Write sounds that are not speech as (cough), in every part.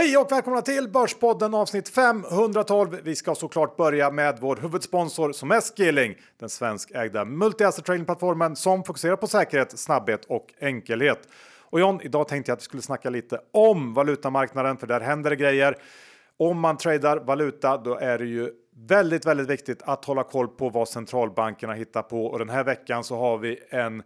Hej och välkomna till Börspodden avsnitt 512. Vi ska såklart börja med vår huvudsponsor som är Skilling, den svenskägda multi-asset trading-plattformen som fokuserar på säkerhet, snabbhet och enkelhet. Och John, idag tänkte jag att vi skulle snacka lite om valutamarknaden, för där händer det grejer. Om man tradar valuta, då är det ju väldigt, väldigt viktigt att hålla koll på vad centralbankerna hittar på. Och den här veckan så har vi en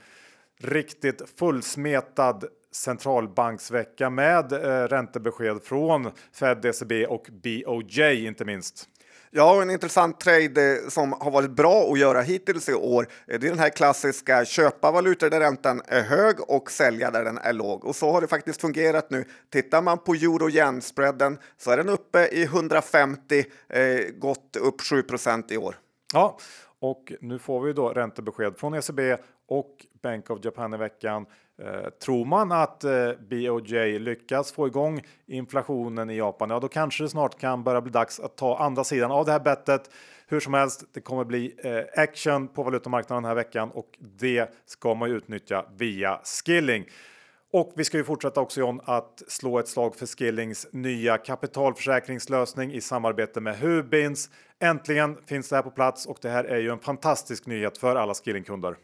riktigt fullsmetad centralbanksvecka med eh, räntebesked från Fed, ECB och BOJ inte minst. Ja, en intressant trade eh, som har varit bra att göra hittills i år. Eh, det är den här klassiska köpa valutor där räntan är hög och sälja där den är låg. Och så har det faktiskt fungerat nu. Tittar man på euro yen spreaden så är den uppe i 150, eh, gått upp 7% i år. Ja, och nu får vi då räntebesked från ECB och Bank of Japan i veckan. Eh, tror man att eh, BOJ lyckas få igång inflationen i Japan, ja då kanske det snart kan börja bli dags att ta andra sidan av det här bettet. Hur som helst, det kommer bli eh, action på valutamarknaden den här veckan och det ska man utnyttja via skilling. Och vi ska ju fortsätta också John att slå ett slag för Skillings nya kapitalförsäkringslösning i samarbete med Hubins. Äntligen finns det här på plats och det här är ju en fantastisk nyhet för alla Skillingkunder.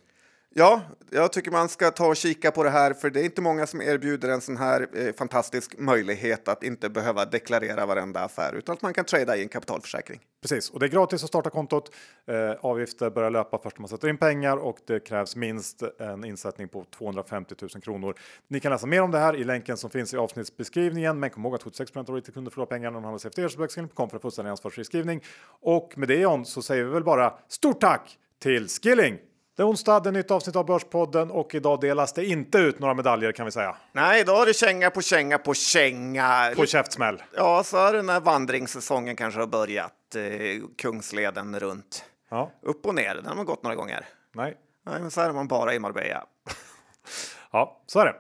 Ja, jag tycker man ska ta och kika på det här, för det är inte många som erbjuder en sån här eh, fantastisk möjlighet att inte behöva deklarera varenda affär, utan att man kan trada i en kapitalförsäkring. Precis, och det är gratis att starta kontot. Eh, avgifter börjar löpa först när man sätter in pengar och det krävs minst en insättning på 250 000 kronor. Ni kan läsa mer om det här i länken som finns i avsnittsbeskrivningen. Men kom ihåg att 76 av riktigt kunder förlorar pengar när de handlar efter ersböckskrivning för fullständig ansvarsfri skrivning. Och med det John så säger vi väl bara stort tack till Skilling! Det är onsdag, det är nytt avsnitt av Börspodden och idag delas det inte ut några medaljer kan vi säga. Nej, idag är det känga på känga på känga. På käftsmäll. Ja, så är det när vandringssäsongen kanske har börjat. Eh, Kungsleden runt. Ja. Upp och ner, den har man gått några gånger. Nej. Nej, men så är man bara i Marbella. (laughs) ja, så är det.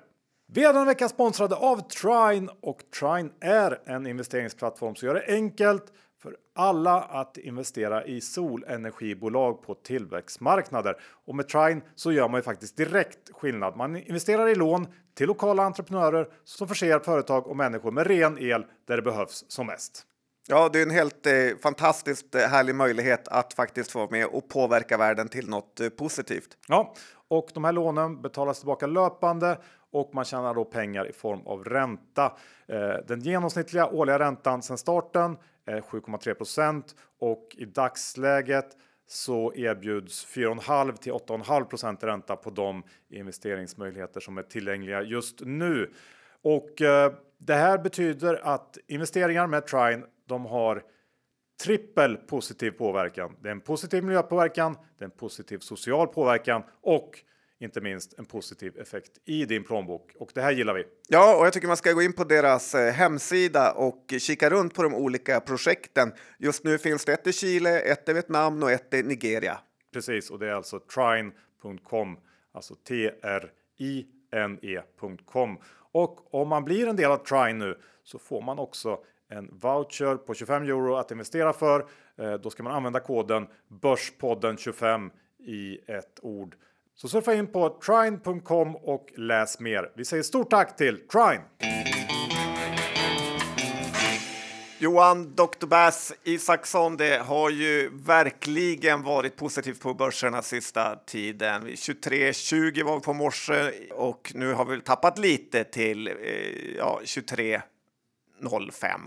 Vi är den vecka sponsrade av Trine och Trine är en investeringsplattform som gör det enkelt för alla att investera i solenergibolag på tillväxtmarknader. Och med Trine så gör man ju faktiskt direkt skillnad. Man investerar i lån till lokala entreprenörer som förser företag och människor med ren el där det behövs som mest. Ja, det är en helt eh, fantastiskt eh, härlig möjlighet att faktiskt få vara med och påverka världen till något eh, positivt. Ja, och de här lånen betalas tillbaka löpande och man tjänar då pengar i form av ränta. Eh, den genomsnittliga årliga räntan sedan starten är 7,3% och i dagsläget så erbjuds 4,5 till 8,5% ränta på de investeringsmöjligheter som är tillgängliga just nu. Och eh, det här betyder att investeringar med Trine, de har trippel positiv påverkan. Det är en positiv miljöpåverkan, det är en positiv social påverkan och inte minst en positiv effekt i din plånbok och det här gillar vi. Ja, och jag tycker man ska gå in på deras eh, hemsida och kika runt på de olika projekten. Just nu finns det ett i Chile, ett i Vietnam och ett i Nigeria. Precis, och det är alltså trine.com, alltså T-R-I-N-E.com. Och om man blir en del av Trine nu så får man också en voucher på 25 euro att investera för. Eh, då ska man använda koden Börspodden 25 i ett ord så surfa in på trine.com och läs mer. Vi säger stort tack till Trine! Johan Dr. Bass Isaksson, det har ju verkligen varit positivt på börserna sista tiden. 23.20 var vi på morse och nu har vi tappat lite till eh, ja, 23.05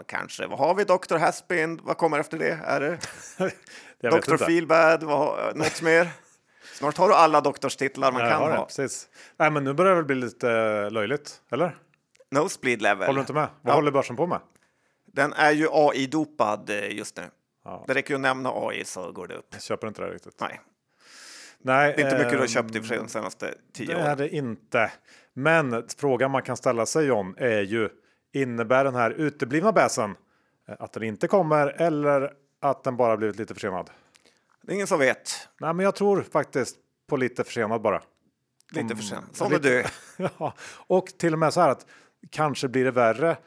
kanske. Vad har vi? Dr. Haspin, vad kommer efter det? Är det (laughs) Dr. Feelbad? Vad, något mer? Snart har du alla doktorstitlar man kan ha. Precis. Nej, men nu börjar det väl bli lite löjligt, eller? Nosebleed level. Håller du inte med? Vad ja. håller börsen på med? Den är ju AI-dopad eh, just nu. Ja. Det räcker ju att nämna AI så går det upp. Jag köper inte det riktigt. Nej. Nej, det är inte mycket du har köpt i för sig de senaste tio åren. Det är det inte. Men frågan man kan ställa sig om är ju innebär den här uteblivna bäsen eh, att den inte kommer eller att den bara blivit lite försenad? Det är ingen som vet. Nej, men jag tror faktiskt på lite försenad bara. Lite försenad. Som är du. (laughs) ja, och till och med så här att kanske blir det värre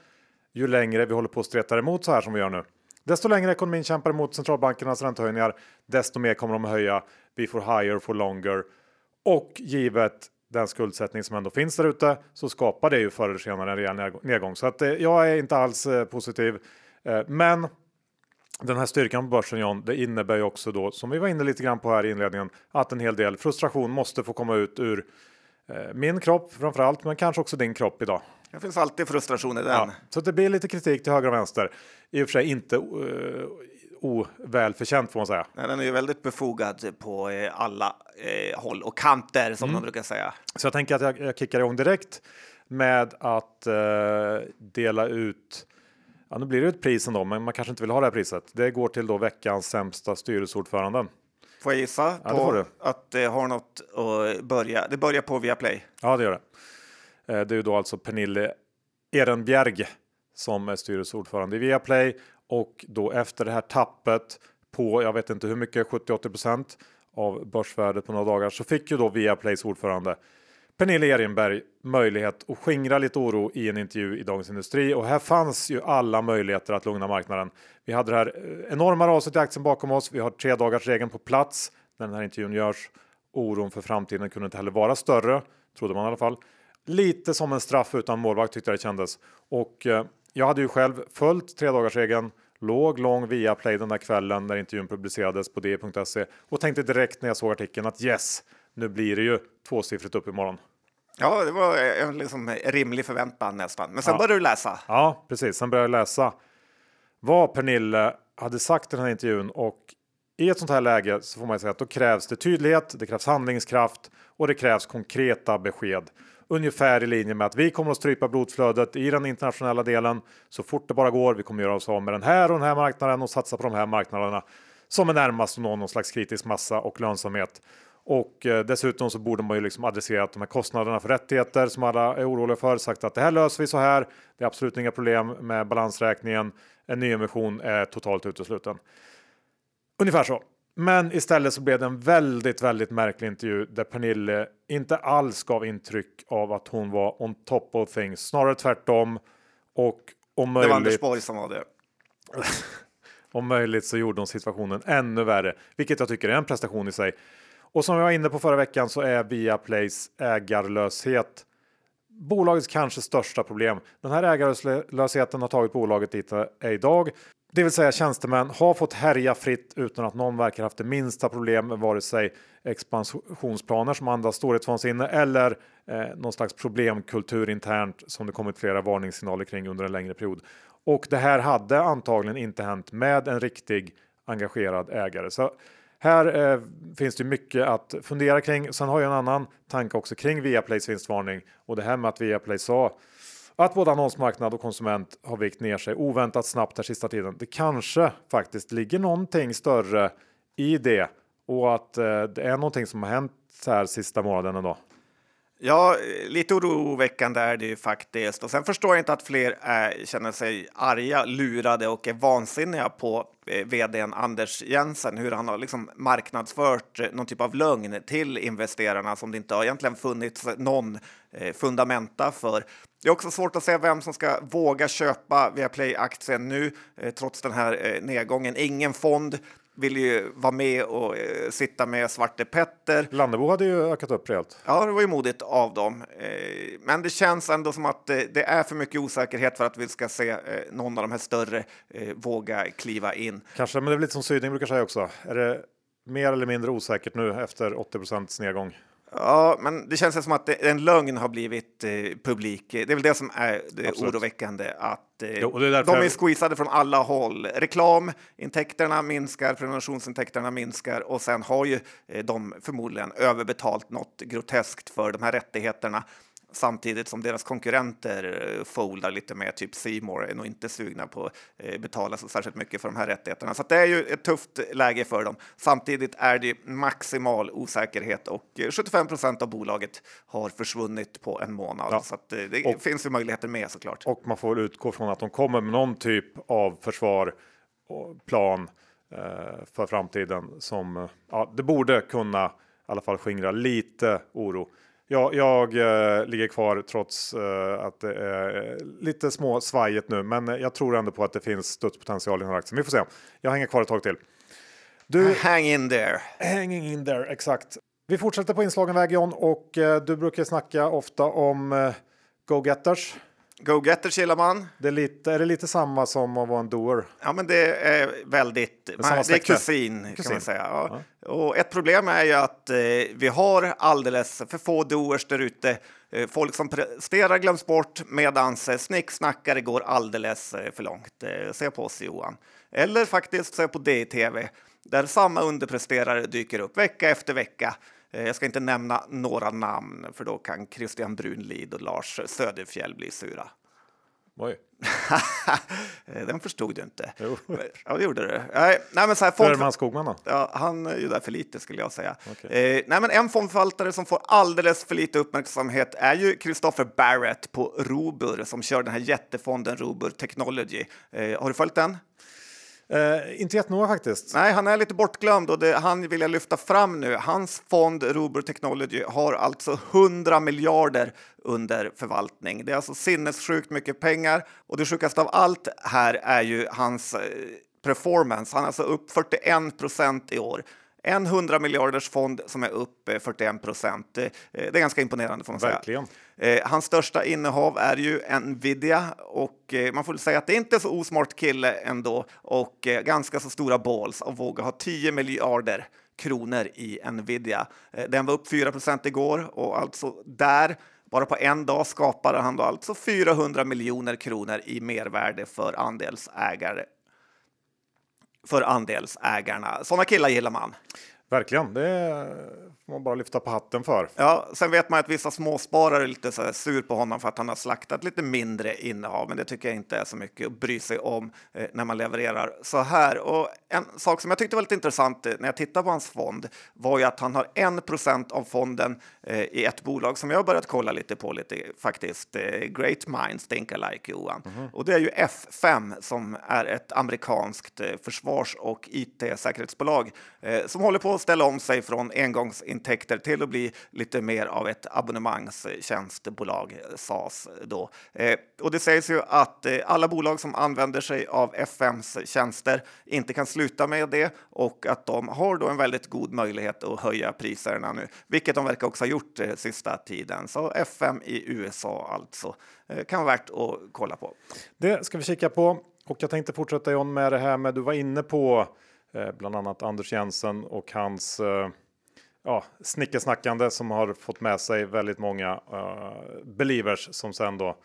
ju längre vi håller på att streta emot så här som vi gör nu. Desto längre ekonomin kämpar emot centralbankernas räntehöjningar, desto mer kommer de att höja. Vi får higher for longer. Och givet den skuldsättning som ändå finns där ute så skapar det ju förr eller senare en rejäl nedgång. Så att eh, jag är inte alls eh, positiv. Eh, men den här styrkan på börsen John, det innebär ju också då som vi var inne lite grann på här i inledningen att en hel del frustration måste få komma ut ur min kropp framför allt, men kanske också din kropp idag. Det finns alltid frustration i den. Ja, så det blir lite kritik till höger och vänster. I och för sig inte uh, ovälförtjänt får man säga. Nej, den är ju väldigt befogad på eh, alla eh, håll och kanter som mm. man brukar säga. Så jag tänker att jag, jag kickar igång direkt med att eh, dela ut Ja, nu blir det ett pris ändå, men man kanske inte vill ha det här priset. Det går till då veckans sämsta styrelseordförande. Får jag gissa ja, på att det har något att börja? Det börjar på Viaplay. Ja, det gör det. Eh, det är ju då alltså Pernille Ehrenbjerg som är styrelseordförande i Viaplay och då efter det här tappet på, jag vet inte hur mycket, 70-80 av börsvärdet på några dagar så fick ju då Viaplays ordförande Pernilla Ehrenberg möjlighet att skingra lite oro i en intervju i Dagens Industri och här fanns ju alla möjligheter att lugna marknaden. Vi hade det här eh, enorma raset i aktien bakom oss. Vi har tre dagars regeln på plats när den här intervjun görs. Oron för framtiden kunde inte heller vara större, trodde man i alla fall. Lite som en straff utan målvakt tyckte jag det kändes och eh, jag hade ju själv följt tre dagars regeln låg lång via play den där kvällen när intervjun publicerades på d.se och tänkte direkt när jag såg artikeln att yes, nu blir det ju tvåsiffrigt upp imorgon. Ja, det var en liksom rimlig förväntan nästan. Men sen ja. började du läsa. Ja, precis. Sen började jag läsa vad Pernille hade sagt i den här intervjun och i ett sånt här läge så får man säga att då krävs det tydlighet, det krävs handlingskraft och det krävs konkreta besked. Ungefär i linje med att vi kommer att strypa blodflödet i den internationella delen så fort det bara går. Vi kommer göra oss av med den här och den här marknaden och satsa på de här marknaderna som är närmast att nå någon slags kritisk massa och lönsamhet. Och eh, dessutom så borde man ju liksom adressera de här kostnaderna för rättigheter som alla är oroliga för. Sagt att det här löser vi så här. Det är absolut inga problem med balansräkningen. En nyemission är totalt utesluten. Ungefär så. Men istället så blev det en väldigt, väldigt märklig intervju där Pernille inte alls gav intryck av att hon var on top of things, snarare tvärtom. Och om möjligt. Det var Anders Borg som var det. (laughs) om möjligt så gjorde hon situationen ännu värre, vilket jag tycker är en prestation i sig. Och som jag var inne på förra veckan så är Viaplays ägarlöshet bolagets kanske största problem. Den här ägarlösheten har tagit bolaget dit det är idag. Det vill säga tjänstemän har fått härja fritt utan att någon verkar haft det minsta problem med vare sig expansionsplaner som andas storhetsvansinne eller eh, någon slags problemkultur internt som det kommit flera varningssignaler kring under en längre period. Och det här hade antagligen inte hänt med en riktig engagerad ägare. Så här eh, finns det mycket att fundera kring. Sen har jag en annan tanke också kring Viaplays vinstvarning och det här med att Viaplay sa att både annonsmarknad och konsument har vikt ner sig oväntat snabbt här sista tiden. Det kanske faktiskt ligger någonting större i det och att eh, det är någonting som har hänt här sista månaden ändå. Ja, lite oroväckande är det ju faktiskt. Och sen förstår jag inte att fler är, känner sig arga, lurade och är vansinniga på eh, vdn Anders Jensen, hur han har liksom marknadsfört eh, någon typ av lögn till investerarna som det inte har egentligen funnits eh, någon eh, fundamenta för. Det är också svårt att se vem som ska våga köpa Viaplay-aktien nu, eh, trots den här eh, nedgången. Ingen fond vill ju vara med och eh, sitta med Svarte Petter. Lannebo hade ju ökat upp rejält. Ja, det var ju modigt av dem. Eh, men det känns ändå som att det, det, är för mycket osäkerhet för att vi ska se eh, någon av de här större eh, våga kliva in. Kanske, men det är lite som Syding brukar säga också. Är det mer eller mindre osäkert nu efter 80 nedgång? Ja, men det känns som att en lögn har blivit eh, publik. Det är väl det som är det oroväckande. Att eh, jo, är de är squeezade från alla håll. Reklamintäkterna minskar, prenumerationsintäkterna minskar och sen har ju eh, de förmodligen överbetalt något groteskt för de här rättigheterna samtidigt som deras konkurrenter eh, foldar lite mer, typ Seymour är nog inte sugna på att eh, betala så särskilt mycket för de här rättigheterna. Så det är ju ett tufft läge för dem. Samtidigt är det maximal osäkerhet och 75 eh, procent av bolaget har försvunnit på en månad. Ja. Så det och, finns ju möjligheter med såklart. Och man får utgå från att de kommer med någon typ av försvar och plan för framtiden som ja, det borde kunna i alla fall skingra lite oro. Ja, jag eh, ligger kvar trots eh, att det är eh, lite små svajet nu, men jag tror ändå på att det finns studspotential i den här aktien. Vi får se. Jag hänger kvar ett tag till. Du, hang in there. Hanging in there, exakt. Vi fortsätter på inslagen väg John och eh, du brukar snacka ofta om eh, go-getters. Go-getters gillar man. Det är, lite, är det lite samma som att vara en doer? Ja, men det är väldigt. Det är, man, det är kusin, kusin, kan man säga. Ja. Ja. Och ett problem är ju att eh, vi har alldeles för få doers där ute. Eh, folk som presterar glöms bort medan eh, snicksnackare går alldeles eh, för långt. Se på oss Johan. Eller faktiskt se på DTV där samma underpresterare dyker upp vecka efter vecka. Eh, jag ska inte nämna några namn för då kan Christian Brunlid och Lars Söderfjell bli sura. Oj. (laughs) Den förstod du inte. Jo. Ja, det gjorde du. Nej, men så här, fond... Skogman då? Ja, han är ju där för lite skulle jag säga. Okay. Eh, nej, men en fondförvaltare som får alldeles för lite uppmärksamhet är ju Christopher Barrett på Robur som kör den här jättefonden Robur Technology. Eh, har du följt den? Uh, inte några faktiskt. Nej, han är lite bortglömd och det, han vill jag lyfta fram nu. Hans fond Robur Technology har alltså 100 miljarder under förvaltning. Det är alltså sinnessjukt mycket pengar och det sjukaste av allt här är ju hans eh, performance. Han är alltså upp 41 procent i år. En 100 miljarders fond som är upp 41 procent. Det, är ganska imponerande får man Verkligen. säga. Eh, hans största innehav är ju Nvidia och eh, man får väl säga att det inte är så osmart kille ändå och eh, ganska så stora balls att våga ha 10 miljarder kronor i Nvidia. Den var upp 4 procent igår och alltså där bara på en dag skapade han då alltså 400 miljoner kronor i mervärde för andelsägare för andelsägarna. Sådana killar gillar man. Verkligen, det får man bara lyfta på hatten för. Ja, sen vet man att vissa småsparare är lite så sur på honom för att han har slaktat lite mindre innehav, men det tycker jag inte är så mycket att bry sig om eh, när man levererar så här. Och en sak som jag tyckte var lite intressant eh, när jag tittade på hans fond var ju att han har 1 av fonden eh, i ett bolag som jag har börjat kolla lite på lite faktiskt. Eh, Great Minds Think Alike Johan. Mm -hmm. Och det är ju F5 som är ett amerikanskt eh, försvars och IT-säkerhetsbolag eh, som håller på att ställa om sig från intäkter till att bli lite mer av ett abonnemangstjänstebolag, SAS. Då. Eh, och det sägs ju att eh, alla bolag som använder sig av FMs tjänster inte kan sluta med det och att de har då en väldigt god möjlighet att höja priserna nu, vilket de verkar också ha gjort eh, sista tiden. Så FM i USA alltså eh, kan vara värt att kolla på. Det ska vi kika på och jag tänkte fortsätta John med det här med du var inne på eh, bland annat Anders Jensen och hans eh, ja, snickersnackande som har fått med sig väldigt många uh, believers som sen då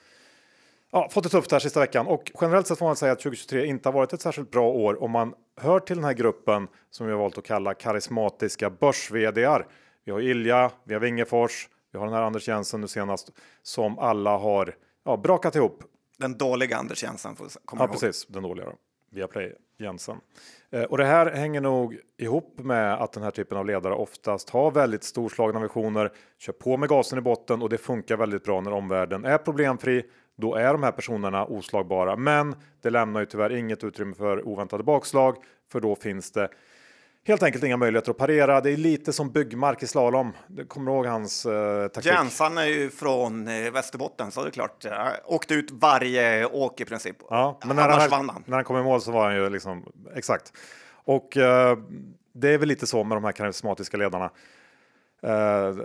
ja, fått det tufft här sista veckan. Och generellt sett får man säga att 2023 inte har varit ett särskilt bra år om man hör till den här gruppen som vi har valt att kalla karismatiska börs -vdar. Vi har Ilja, vi har Wingefors, vi har den här Anders Jensen nu senast som alla har ja, brakat ihop. Den dåliga Anders Jensen får komma Ja, ihåg. precis, den dåliga då. Viaplay Jensen. Eh, och det här hänger nog ihop med att den här typen av ledare oftast har väldigt storslagna visioner, kör på med gasen i botten och det funkar väldigt bra när omvärlden är problemfri. Då är de här personerna oslagbara, men det lämnar ju tyvärr inget utrymme för oväntade bakslag, för då finns det helt enkelt inga möjligheter att parera. Det är lite som byggmark i slalom. Du kommer ihåg hans eh, taktik? Jensan är ju från eh, Västerbotten, så det är klart. Jag åkte ut varje åk i princip. Ja, men när han, han. när han kom i mål så var han ju liksom exakt. Och eh, det är väl lite så med de här karismatiska ledarna. Eh,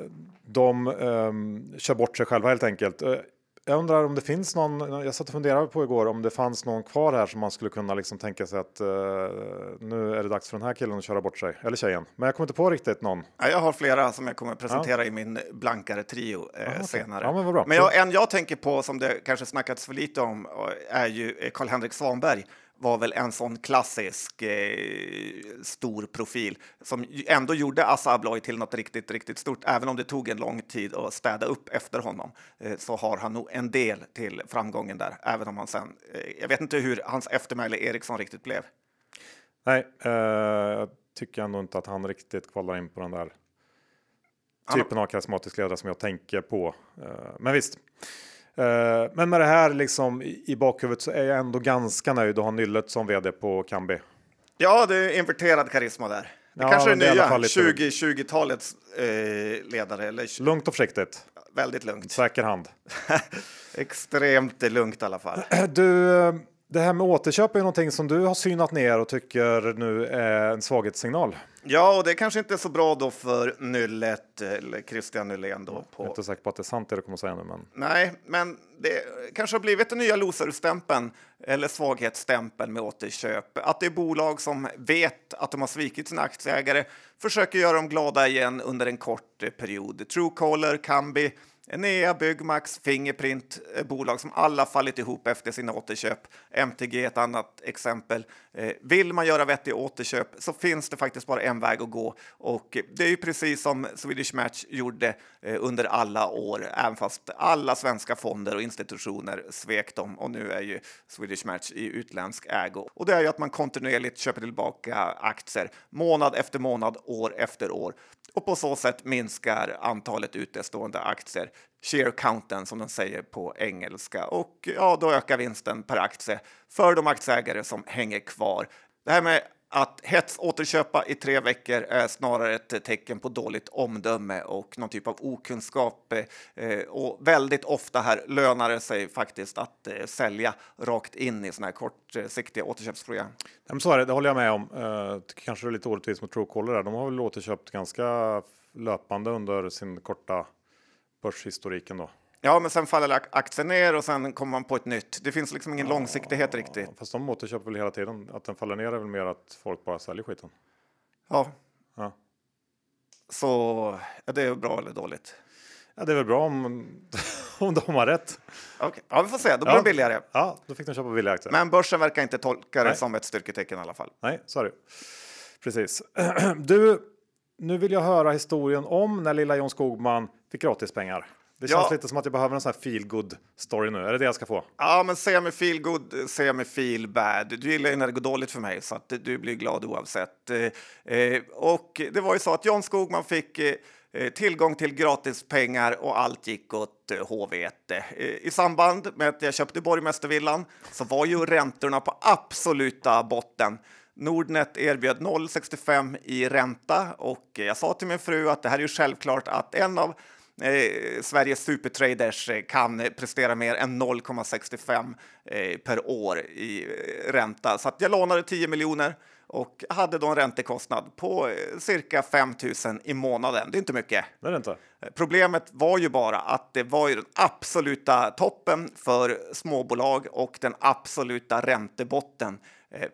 de eh, kör bort sig själva helt enkelt. Eh, jag undrar om det finns någon, jag satt och funderade på igår om det fanns någon kvar här som man skulle kunna liksom tänka sig att uh, nu är det dags för den här killen att köra bort sig, eller tjejen. Men jag kommer inte på riktigt någon. Ja, jag har flera som jag kommer presentera ja. i min blankare trio eh, Aha, senare. Ja, men men jag, en jag tänker på som det kanske snackats för lite om är ju Karl-Henrik Svanberg var väl en sån klassisk eh, stor profil som ändå gjorde Assa Abloy till något riktigt, riktigt stort. Även om det tog en lång tid att städa upp efter honom eh, så har han nog en del till framgången där. Även om han sen, eh, jag vet inte hur hans eftermäle Eriksson riktigt blev. Nej, eh, jag tycker ändå inte att han riktigt kvalar in på den där typen av karismatisk ledare som jag tänker på. Eh, men visst. Eh, men med det här liksom i bakhuvudet så är jag ändå ganska nöjd att ha Nyllet som vd på Kambi. Ja, det är inverterad karisma där. Det ja, kanske är nya 2020-talets eh, ledare. Eller... Lugnt och försiktigt. Väldigt lugnt. Säker hand. (laughs) Extremt lugnt i alla fall. (clears throat) Du, Det här med återköp är någonting som du har synat ner och tycker nu är en svaghetssignal. Ja, och det kanske inte är så bra då för Nyllet eller Christian Nylén då. På... Jag är inte säker på att det är sant det du kommer att säga nu, men. Nej, men det kanske har blivit den nya loserstämpeln eller svaghetsstämpeln med återköp. Att det är bolag som vet att de har svikit sina aktieägare, försöker göra dem glada igen under en kort period. Truecaller, Kambi, Enea, Byggmax, Fingerprint, eh, bolag som alla fallit ihop efter sina återköp. MTG är ett annat exempel. Eh, vill man göra vettiga återköp så finns det faktiskt bara en väg att gå och det är ju precis som Swedish Match gjorde eh, under alla år, även fast alla svenska fonder och institutioner svek dem och nu är ju Swedish Match i utländsk ägo. Och det är ju att man kontinuerligt köper tillbaka aktier månad efter månad, år efter år och på så sätt minskar antalet utestående aktier, share counten som de säger på engelska. Och ja, då ökar vinsten per aktie för de aktieägare som hänger kvar. Det här med att hets återköpa i tre veckor är snarare ett tecken på dåligt omdöme och någon typ av okunskap. Eh, och väldigt ofta här lönar det sig faktiskt att eh, sälja rakt in i sådana här kortsiktiga återköpsprogram. Så är det, det håller jag med om. Eh, kanske är lite orättvist mot Truecaller där. De har väl återköpt ganska löpande under sin korta börshistoriken då. Ja, men sen faller aktien ner och sen kommer man på ett nytt. Det finns liksom ingen ja, långsiktighet riktigt. Fast de återköper väl hela tiden. Att den faller ner är väl mer att folk bara säljer skiten. Ja. ja. Så är det bra eller dåligt? Ja, det är väl bra om, (laughs) om de har rätt. Okay. Ja, vi får se. Då blir ja. det billigare. Ja, då fick de köpa billiga aktier. Men börsen verkar inte tolka det Nej. som ett styrketecken i alla fall. Nej, sorry. Precis. (clears throat) Du, nu vill jag höra historien om när lilla John Skogman fick gratispengar. Det känns ja. lite som att jag behöver en sån här feel good story nu. Är det det jag ska få? Ja, men säg med feel good, säg med feel bad. Du gillar ju när det går dåligt för mig så att du blir glad oavsett. Eh, eh, och det var ju så att John Skogman fick eh, tillgång till gratis pengar och allt gick åt HV1. I samband med att jag köpte Borgmästarvillan så var ju räntorna på absoluta botten. Nordnet erbjöd 0,65 i ränta och jag sa till min fru att det här är ju självklart att en av eh, Sveriges supertraders eh, kan prestera mer än 0,65 eh, per år i ränta. Så jag lånade 10 miljoner och hade då en räntekostnad på cirka 5 000 i månaden. Det är inte mycket. Det är inte. Problemet var ju bara att det var ju den absoluta toppen för småbolag och den absoluta räntebotten.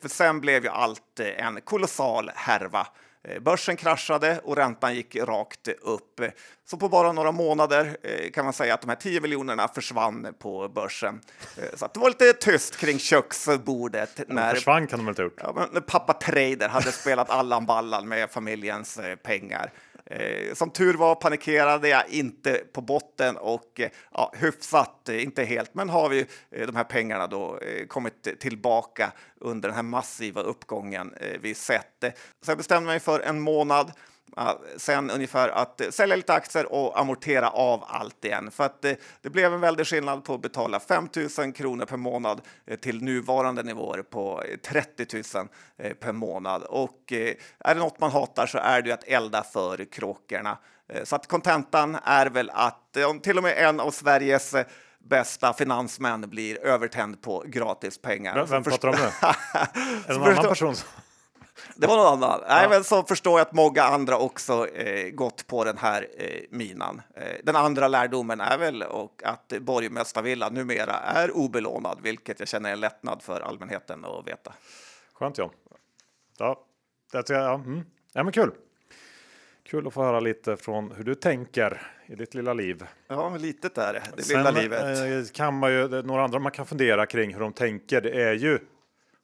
För sen blev ju allt en kolossal härva. Eh, börsen kraschade och räntan gick rakt upp. Så på bara några månader eh, kan man säga att de här 10 miljonerna försvann på börsen. Eh, så det var lite tyst kring köksbordet. När, försvann kan de inte ha gjort. Ja, när pappa Trader hade spelat Allan Ballan med familjens pengar. Eh, som tur var panikerade jag inte på botten och eh, ja, hyfsat, eh, inte helt, men har vi eh, de här pengarna då eh, kommit tillbaka under den här massiva uppgången eh, vi sett. Eh, så jag bestämde mig för en månad sen ungefär att sälja lite aktier och amortera av allt igen. För att det, det blev en väldig skillnad på att betala 5 000 kronor per månad till nuvarande nivåer på 30 000 per månad. Och är det något man hatar så är det att elda för kråkorna. Så att kontentan är väl att om till och med en av Sveriges bästa finansmän blir övertänd på gratis pengar. Vem, vem pratar du om nu? (laughs) någon annan person? Det var någon annan. Ja. Nej, men så förstår jag att många andra också eh, gått på den här eh, minan. Eh, den andra lärdomen är väl och att Borgmästarvilla numera är obelånad, vilket jag känner en lättnad för allmänheten att veta. Skönt John. Ja, det jag, ja, mm. ja men kul. Kul att få höra lite från hur du tänker i ditt lilla liv. Ja, litet är det, det Sen, lilla livet. Eh, kan man ju, några andra man kan fundera kring hur de tänker, det är ju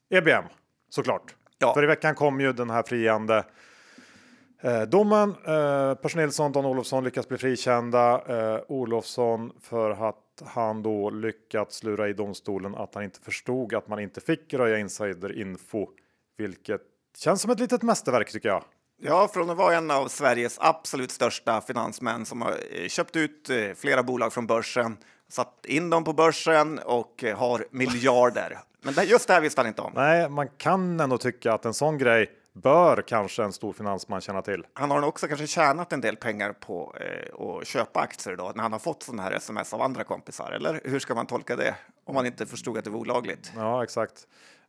EBM såklart. Ja. För i veckan kom ju den här friande eh, domen. Eh, Pers Nilsson, Dan Olofsson lyckas bli frikända. Eh, Olofsson för att han då lyckats lura i domstolen att han inte förstod att man inte fick röja insiderinfo, vilket känns som ett litet mästerverk tycker jag. Ja, från att vara en av Sveriges absolut största finansmän som har eh, köpt ut eh, flera bolag från börsen, satt in dem på börsen och eh, har miljarder. Men just det här visste han inte om. Nej, man kan ändå tycka att en sån grej bör kanske en stor finansman känna till. Han har också kanske tjänat en del pengar på eh, att köpa aktier då när han har fått sådana här sms av andra kompisar. Eller hur ska man tolka det? om man inte förstod att det var olagligt. Ja, exakt.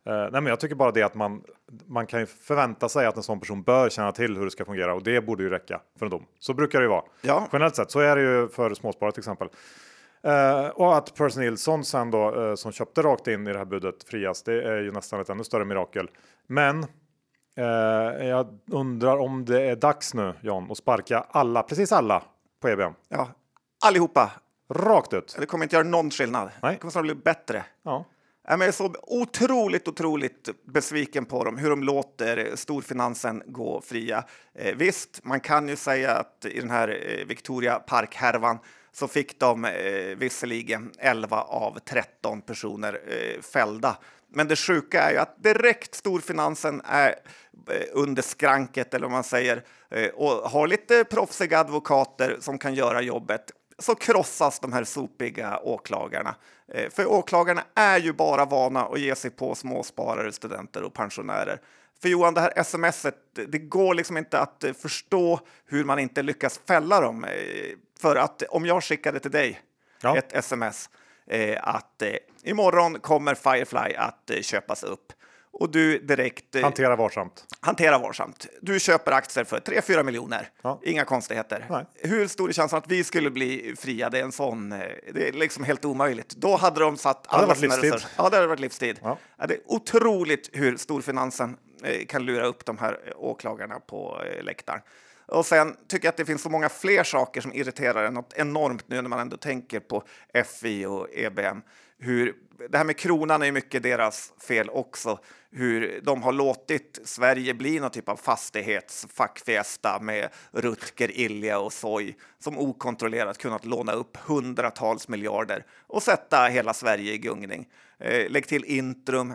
Uh, nej, men jag tycker bara det att man, man kan ju förvänta sig att en sån person bör känna till hur det ska fungera och det borde ju räcka för en dom. Så brukar det ju vara. Ja. Generellt sett så är det ju för småsparare till exempel. Uh, och att Percy Nilsson sen då uh, som köpte rakt in i det här budet frias, det är ju nästan ett ännu större mirakel. Men jag undrar om det är dags nu John att sparka alla, precis alla på EBM. Ja, allihopa. Rakt ut. Det kommer inte göra någon skillnad. Nej. Det kommer snarare bli bättre. Ja. Jag är så otroligt, otroligt besviken på dem, hur de låter storfinansen gå fria. Eh, visst, man kan ju säga att i den här eh, Victoria Park-härvan så fick de eh, visserligen 11 av 13 personer eh, fällda. Men det sjuka är ju att direkt storfinansen är eh, under skranket, eller vad man säger, eh, och har lite proffsiga advokater som kan göra jobbet så krossas de här sopiga åklagarna. Eh, för åklagarna är ju bara vana att ge sig på småsparare, studenter och pensionärer. För Johan, det här smset, det går liksom inte att eh, förstå hur man inte lyckas fälla dem. Eh, för att om jag skickade till dig Ja. ett sms att imorgon kommer Firefly att köpas upp och du direkt Hantera varsamt. hantera varsamt. Du köper aktier för 3-4 miljoner. Ja. Inga konstigheter. Nej. Hur stor är chansen att vi skulle bli fria? Det är en sån. eh, Det är liksom helt omöjligt. Då hade de satt hade alla varit livstid. Ja, det hade varit livstid. Ja. Det är otroligt hur storfinansen eh, Eh, kan lura upp de här eh, åklagarna på eh, läktaren. Och sen tycker jag att det finns så många fler saker som irriterar en något enormt nu när man ändå tänker på FI och EBM. Hur, det här med kronan är ju mycket deras fel också. Hur de har låtit Sverige bli någon typ av fastighetsfackfiesta med Rutger, Ilja och Soy som okontrollerat kunnat låna upp hundratals miljarder och sätta hela Sverige i gungning. Eh, lägg till Intrum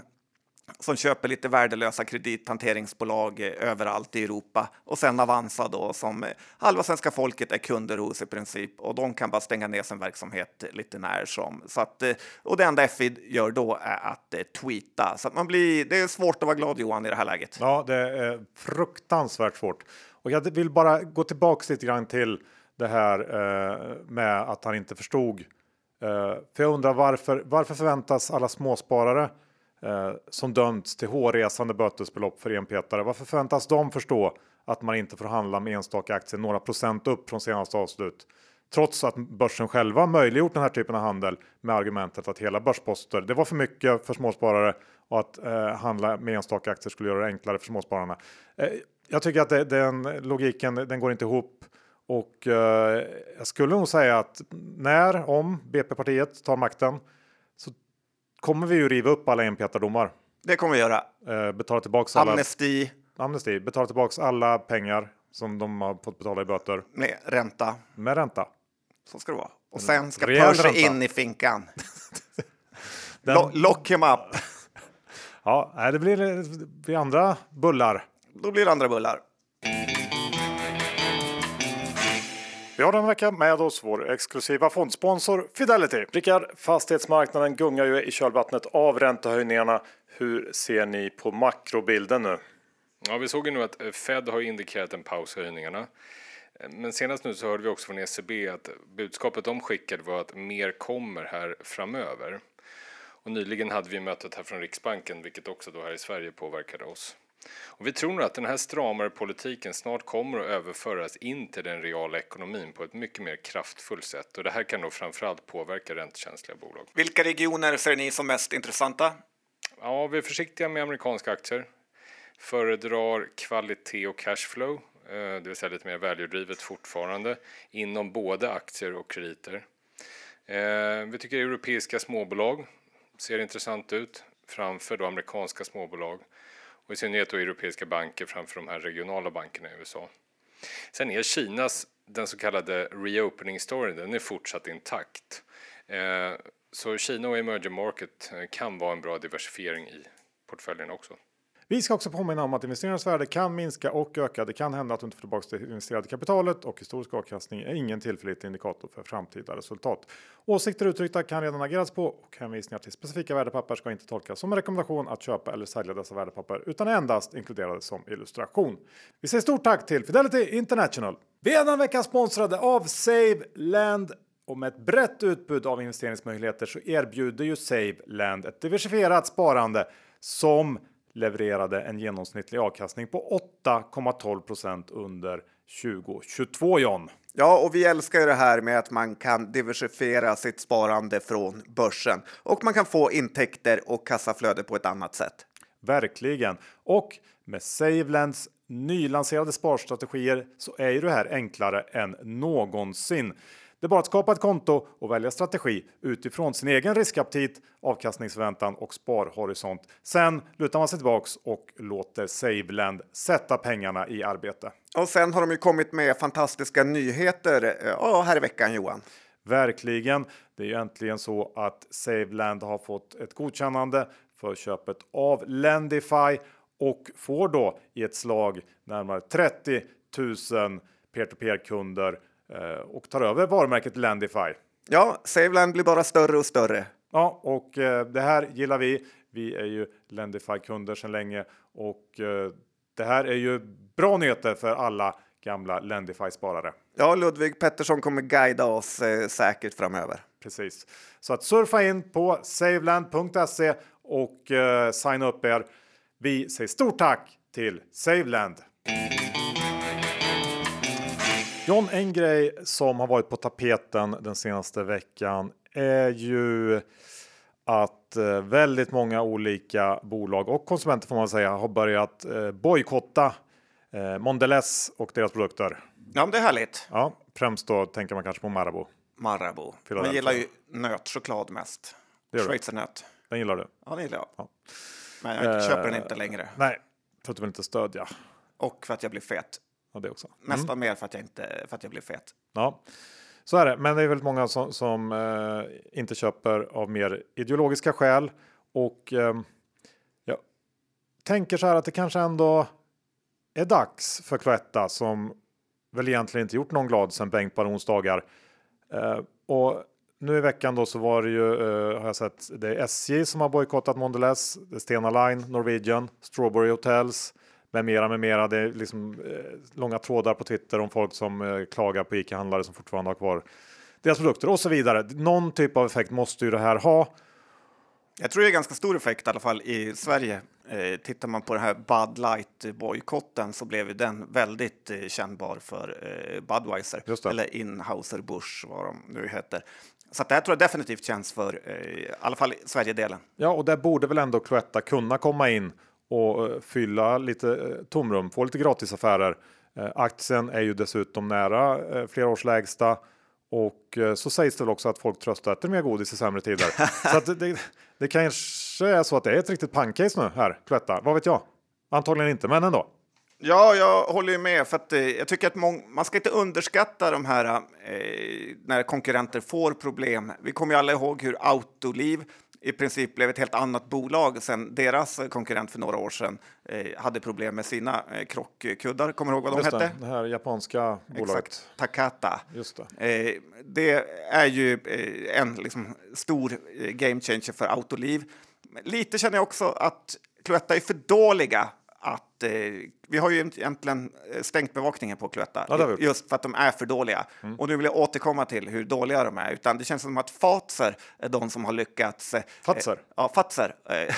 som köper lite värdelösa kredithanteringsbolag eh, överallt i Europa och sen Avanza då som eh, halva svenska folket är kunder hos i princip och de kan bara stänga ner sin verksamhet lite när som. Så att, eh, och det enda FI gör då är att tweeta så att man blir. Det är svårt att vara glad Johan i det här läget. Ja, det är fruktansvärt svårt. Och jag vill bara gå tillbaks lite grann till det här med att han inte förstod. För jag undrar varför, varför förväntas alla småsparare eh, som dömts till hårresande bötesbelopp för enpetare, varför förväntas de förstå att man inte får handla med enstaka aktier några procent upp från senaste avslut? Trots att börsen själva möjliggjort den här typen av handel med argumentet att hela börsposter, det var för mycket för småsparare och att eh, handla med enstaka aktier skulle göra det enklare för småspararna. Eh, jag tycker att det, den logiken, den går inte ihop. Och eh, jag skulle nog säga att när, om BP-partiet tar makten kommer vi ju riva upp alla enpetardomar. Det kommer vi göra. Eh, betala tillbaks alla Amnesti amnesti, betala tillbaks alla pengar som de har fått betala i böter med ränta. med ränta. Så ska det vara. Och sen ska Percy in i finkan. (laughs) Den- Lo- lock him up. (laughs) Ja, det blir, det blir andra bullar. Då blir det andra bullar. Vi har den vecka med oss vår exklusiva fondsponsor Fidelity. Rickard, fastighetsmarknaden gungar ju i kölvattnet av räntehöjningarna. Hur ser ni på makrobilden nu? Ja, vi såg ju nu att eh, Fed har indikerat en paus i höjningarna. Eh, men senast nu så hörde vi också från ECB att budskapet de skickade var att mer kommer här framöver. Och nyligen hade vi mötet här från Riksbanken, vilket också då här i Sverige påverkade oss. Och vi tror nog att den här stramare politiken snart kommer att överföras in till den reala ekonomin på ett mycket mer kraftfullt sätt. Och det här kan då framförallt påverka räntekänsliga bolag. Vilka regioner ser ni som mest intressanta? Ja, vi är försiktiga med amerikanska aktier. Föredrar kvalitet och cashflow, eh, det vill säga lite mer value-drivet fortfarande, inom både aktier och krediter. Eh, Vi tycker europeiska småbolag ser intressant ut framför då amerikanska småbolag och i synnerhet då europeiska banker framför de här regionala bankerna i USA. Sen är Kinas den så kallade reopening story, den är fortsatt intakt. Eh, Så Kina och emerging market eh, kan vara en bra diversifiering i portföljen också. Vi ska också påminna om att investerarnas värde kan minska och öka. Det kan hända att du inte får tillbaka det investerade kapitalet och historisk avkastning är ingen tillförlitlig indikator för framtida resultat. Åsikter uttryckta kan redan ageras på och hänvisningar till specifika värdepapper ska inte tolkas som en rekommendation att köpa eller sälja dessa värdepapper utan endast inkluderade som illustration. Vi säger stort tack till Fidelity International. Vi är denna vecka sponsrade av Save Land Och med ett brett utbud av investeringsmöjligheter så erbjuder ju SaveLend ett diversifierat sparande som levererade en genomsnittlig avkastning på 8,12% under 2022 John. Ja, och vi älskar ju det här med att man kan diversifiera sitt sparande från börsen och man kan få intäkter och kassaflöde på ett annat sätt. Verkligen. Och med SaveLends nylanserade sparstrategier så är ju det här enklare än någonsin. Det är bara att skapa ett konto och välja strategi utifrån sin egen riskaptit, avkastningsförväntan och sparhorisont. Sen lutar man sig tillbaks och låter SaveLend sätta pengarna i arbete. Och sen har de ju kommit med fantastiska nyheter eh, ja, här i veckan Johan. Verkligen. Det är ju äntligen så att SaveLend har fått ett godkännande för köpet av Lendify och får då i ett slag närmare 30 000 peer-to-peer kunder Eh, och tar över varumärket Landify. Ja, SaveLand blir bara större och större. Ja, och eh, det här gillar vi. Vi är ju Lendify-kunder sedan länge och eh, det här är ju bra nyheter för alla gamla Lendify-sparare. Ja, Ludvig Pettersson kommer guida oss eh, säkert framöver. Precis. Så att surfa in på saveland.se och eh, signa upp er. Vi säger stort tack till Saveland. John, en grej som har varit på tapeten den senaste veckan är ju att eh, väldigt många olika bolag och konsumenter får man säga har börjat eh, bojkotta eh, Mondelez och deras produkter. Ja, det är härligt. Ja, främst då tänker man kanske på Marabou. Marabou. Man gillar ju nötchoklad mest. Schweizernöt. Den gillar du? Ja, den gillar jag. Ja. Men jag köper den inte längre. Nej, för att du vill inte stödja. Och för att jag blir fet. Ja, det också. Mm. Nästan mer för att jag inte för att jag blev fet. Ja, så är det. Men det är väldigt många som, som eh, inte köper av mer ideologiska skäl och eh, jag tänker så här att det kanske ändå är dags för Cloetta som väl egentligen inte gjort någon glad sedan Bengt Barons dagar. Eh, och nu i veckan då så var det ju, eh, har jag sett, det är SJ som har bojkottat Mondelez, Stena Line, Norwegian, Strawberry Hotels, med mera med mera. Det är liksom eh, långa trådar på Twitter om folk som eh, klagar på ICA-handlare som fortfarande har kvar deras produkter och så vidare. Någon typ av effekt måste ju det här ha. Jag tror det är ganska stor effekt i alla fall i Sverige. Eh, tittar man på den här Bud Light bojkotten så blev ju den väldigt eh, kännbar för eh, Budweiser eller Inhauser Busch vad de nu heter. Så det här tror jag definitivt känns för eh, i alla fall Sverigedelen. Ja, och där borde väl ändå Cloetta kunna komma in och eh, fylla lite eh, tomrum, få lite gratisaffärer. Eh, aktien är ju dessutom nära flera års lägsta och så sägs det väl också att folk tröstar äter mer godis i sämre tider. (laughs) så det, det kanske är så att det är ett riktigt pancase nu här, Cloetta. Vad vet jag? Antagligen inte, men ändå. Ja, jag håller ju med för att eh, jag tycker att man ska inte underskatta de här eh, när konkurrenter får problem. Vi kommer ju alla ihåg hur Autoliv i princip blev ett helt annat bolag sen deras konkurrent för några år sedan eh, hade problem med sina eh, krockkuddar. Kommer du ihåg vad de Just hette? Det, det här japanska bolaget. Exakt, Takata. Just det. Eh, det är ju eh, en liksom, stor eh, game changer för Autoliv. Lite känner jag också att Cloetta är för dåliga att eh, vi har ju egentligen eh, stängt bevakningen på Cloetta ja, just för att de är för dåliga. Mm. Och nu vill jag återkomma till hur dåliga de är, utan det känns som att Fazer är de som har lyckats. Eh, Fatser? ja, Fatser eh,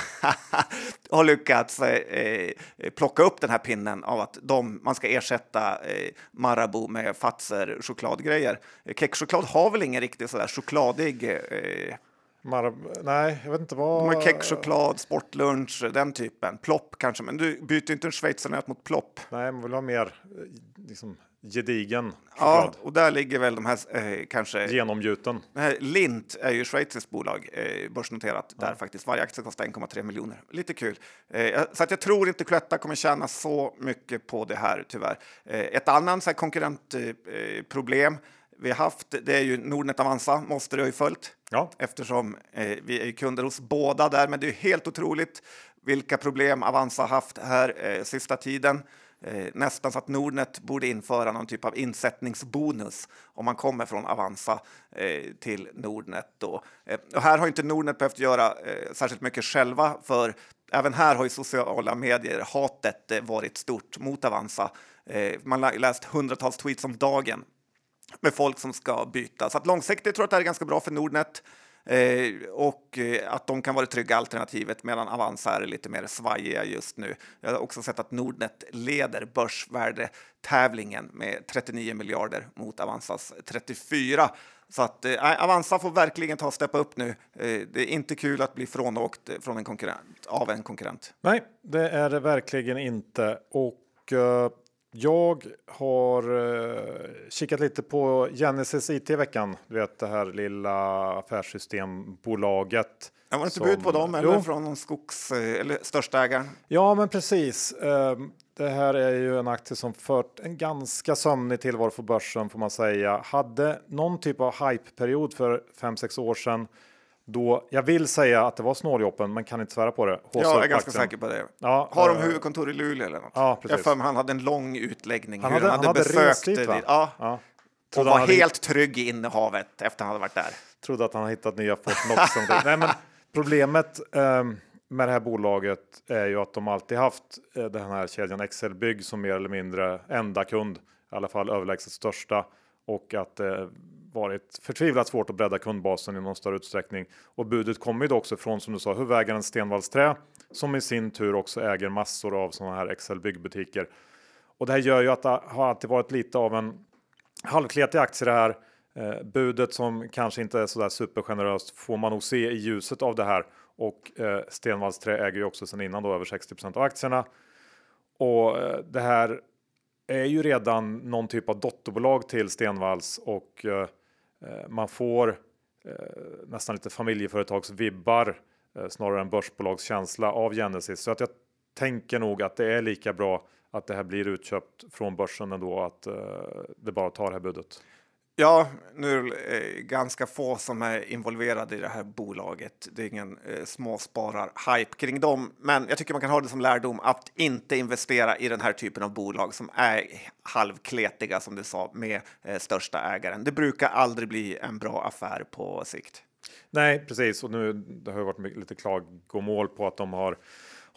(laughs) har lyckats eh, plocka upp den här pinnen av att de, man ska ersätta eh, Marabou med Fatser chokladgrejer. Kexchoklad har väl ingen riktigt sådär chokladig Mar nej, jag vet inte vad... De sportlunch, den typen. Plopp kanske, men du byter inte en schweizernöt mot plopp. Nej, man vill ha mer liksom, gedigen choklad. Ja, och där ligger väl de här eh, kanske... Genomgjuten. Här Lint är ju schweiziskt bolag, eh, börsnoterat, ja. där faktiskt varje aktie kostar 1,3 miljoner. Lite kul. Eh, så att jag tror inte Cloetta kommer tjäna så mycket på det här, tyvärr. Eh, ett annat konkurrentproblem eh, vi haft, det är ju Nordnet Avanza, måste du ha följt. Ja. Eftersom eh, vi är kunder hos båda där, men det är helt otroligt vilka problem Avanza haft här eh, sista tiden. Eh, nästan så att Nordnet borde införa någon typ av insättningsbonus om man kommer från Avanza eh, till Nordnet. Då. Eh, och här har inte Nordnet behövt göra eh, särskilt mycket själva, för även här har ju sociala medier hatet varit stort mot Avanza. man har läst hundratals tweets om dagen med folk som ska byta. Så att långsiktigt tror jag att det här är ganska bra för Nordnet. Eh, och eh, att de kan vara det trygga alternativet medan Avanza är lite mer svajiga just nu. Jag har också sett att Nordnet leder börsvärdetävlingen med 39 miljarder mot Avanzas 34. Så att eh, Avanza får verkligen ta och steppa upp nu. Eh, det är inte kul att bli frånåkt från en konkurrent, av en konkurrent. Nej, det är det verkligen inte. Och eh, jag har uh, kikat lite på Genesis IT i veckan. Du vet det här lilla affärssystembolaget. Jag var inte som, bud på dem eller jo. från någon skogs eller största ägaren? Ja, men precis. Uh, det här är ju en aktie som fört en ganska sömnig tillvaro för börsen får man säga. Hade någon typ av hypeperiod för 5-6 år sedan då jag vill säga att det var snåljåpen, men kan inte svära på det. Ja, jag är ganska säker på det. Ja, har de äh, huvudkontor i Luleå eller något? Ja, precis. Jag för mig han hade en lång utläggning han hade, han, han hade, besökt dit. Ja. ja. Och var hade... helt trygg i innehavet efter han hade varit där. Trodde att han hade hittat nya Fortnox. (laughs) Nej, men problemet um, med det här bolaget är ju att de alltid haft eh, den här kedjan Excel Bygg som mer eller mindre enda kund, i alla fall överlägset största och att det varit förtvivlat svårt att bredda kundbasen i någon större utsträckning. Och budet kommer ju då också från som du sa huvudägaren Stenvalls Trä som i sin tur också äger massor av sådana här Excel byggbutiker. Och det här gör ju att det har alltid varit lite av en halvkletig aktie det här. Eh, budet som kanske inte är så där supergeneröst får man nog se i ljuset av det här och eh, Stenvalls Trä äger ju också sedan innan då över 60% av aktierna. Och eh, det här är ju redan någon typ av dotterbolag till Stenvalls och eh Eh, man får eh, nästan lite familjeföretagsvibbar eh, snarare än börsbolagskänsla av Genesis. Så att jag tänker nog att det är lika bra att det här blir utköpt från börsen ändå att det bara tar det här budet. Ja, nu är det eh, ganska få som är involverade i det här bolaget. Det är ingen eh, småsparar-hype kring dem, men jag tycker man kan ha det som lärdom att inte investera i den här typen av bolag som är halvkletiga, som du sa, med eh, största ägaren. Det brukar aldrig bli en bra affär på sikt. Nej, precis. Och nu det har varit lite klagomål på att de har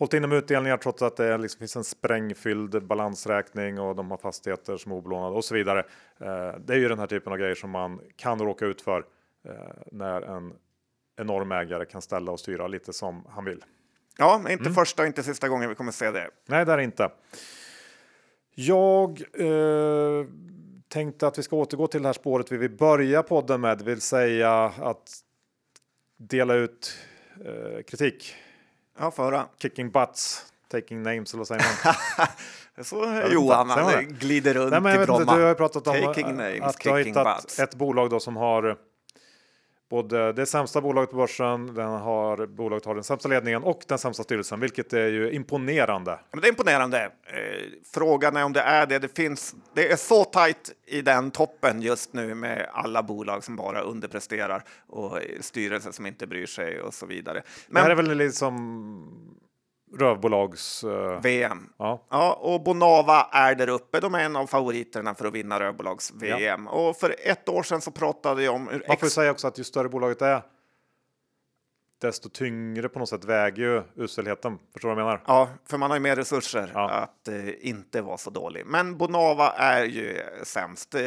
hållit med utdelningar trots att det liksom finns en sprängfylld balansräkning och de har fastigheter som är obelånade och så vidare. Eh, det är ju den här typen av grejer som man kan råka ut för eh, när en enorm ägare kan ställa och styra lite som han vill. Ja, inte mm. första och inte sista gången vi kommer se det. Nej, det är inte. Jag eh, tänkte att vi ska återgå till det här spåret vi vill börja podden med, det vill säga att dela ut eh, kritik Ja, föra. Kicking butts, taking names eller vad säger man? (laughs) Så Johan, han glider runt Nej, men i Bromma. du har pratat om taking names, att du har hittat butts. ett bolag då som har både det sämsta bolaget på börsen, den har, bolaget har den sämsta ledningen och den sämsta styrelsen, vilket är ju imponerande. Men det är imponerande. Eh, frågan är om det är det. Det finns. Det är så tajt i den toppen just nu med alla bolag som bara underpresterar och styrelser som inte bryr sig och så vidare. Men, det här är väl liksom rövbolags... Uh, VM. Ja. ja, och Bonava är där uppe. De är en av favoriterna för att vinna rövbolags-VM. Ja. Och för ett år sedan så pratade jag om... Hur Man får säga också att ju större bolaget är, desto tyngre på något sätt väger ju uselheten. Förstår du vad jag menar? Ja, för man har ju mer resurser ja. att eh, inte vara så dålig. Men Bonava är ju sämst. Eh,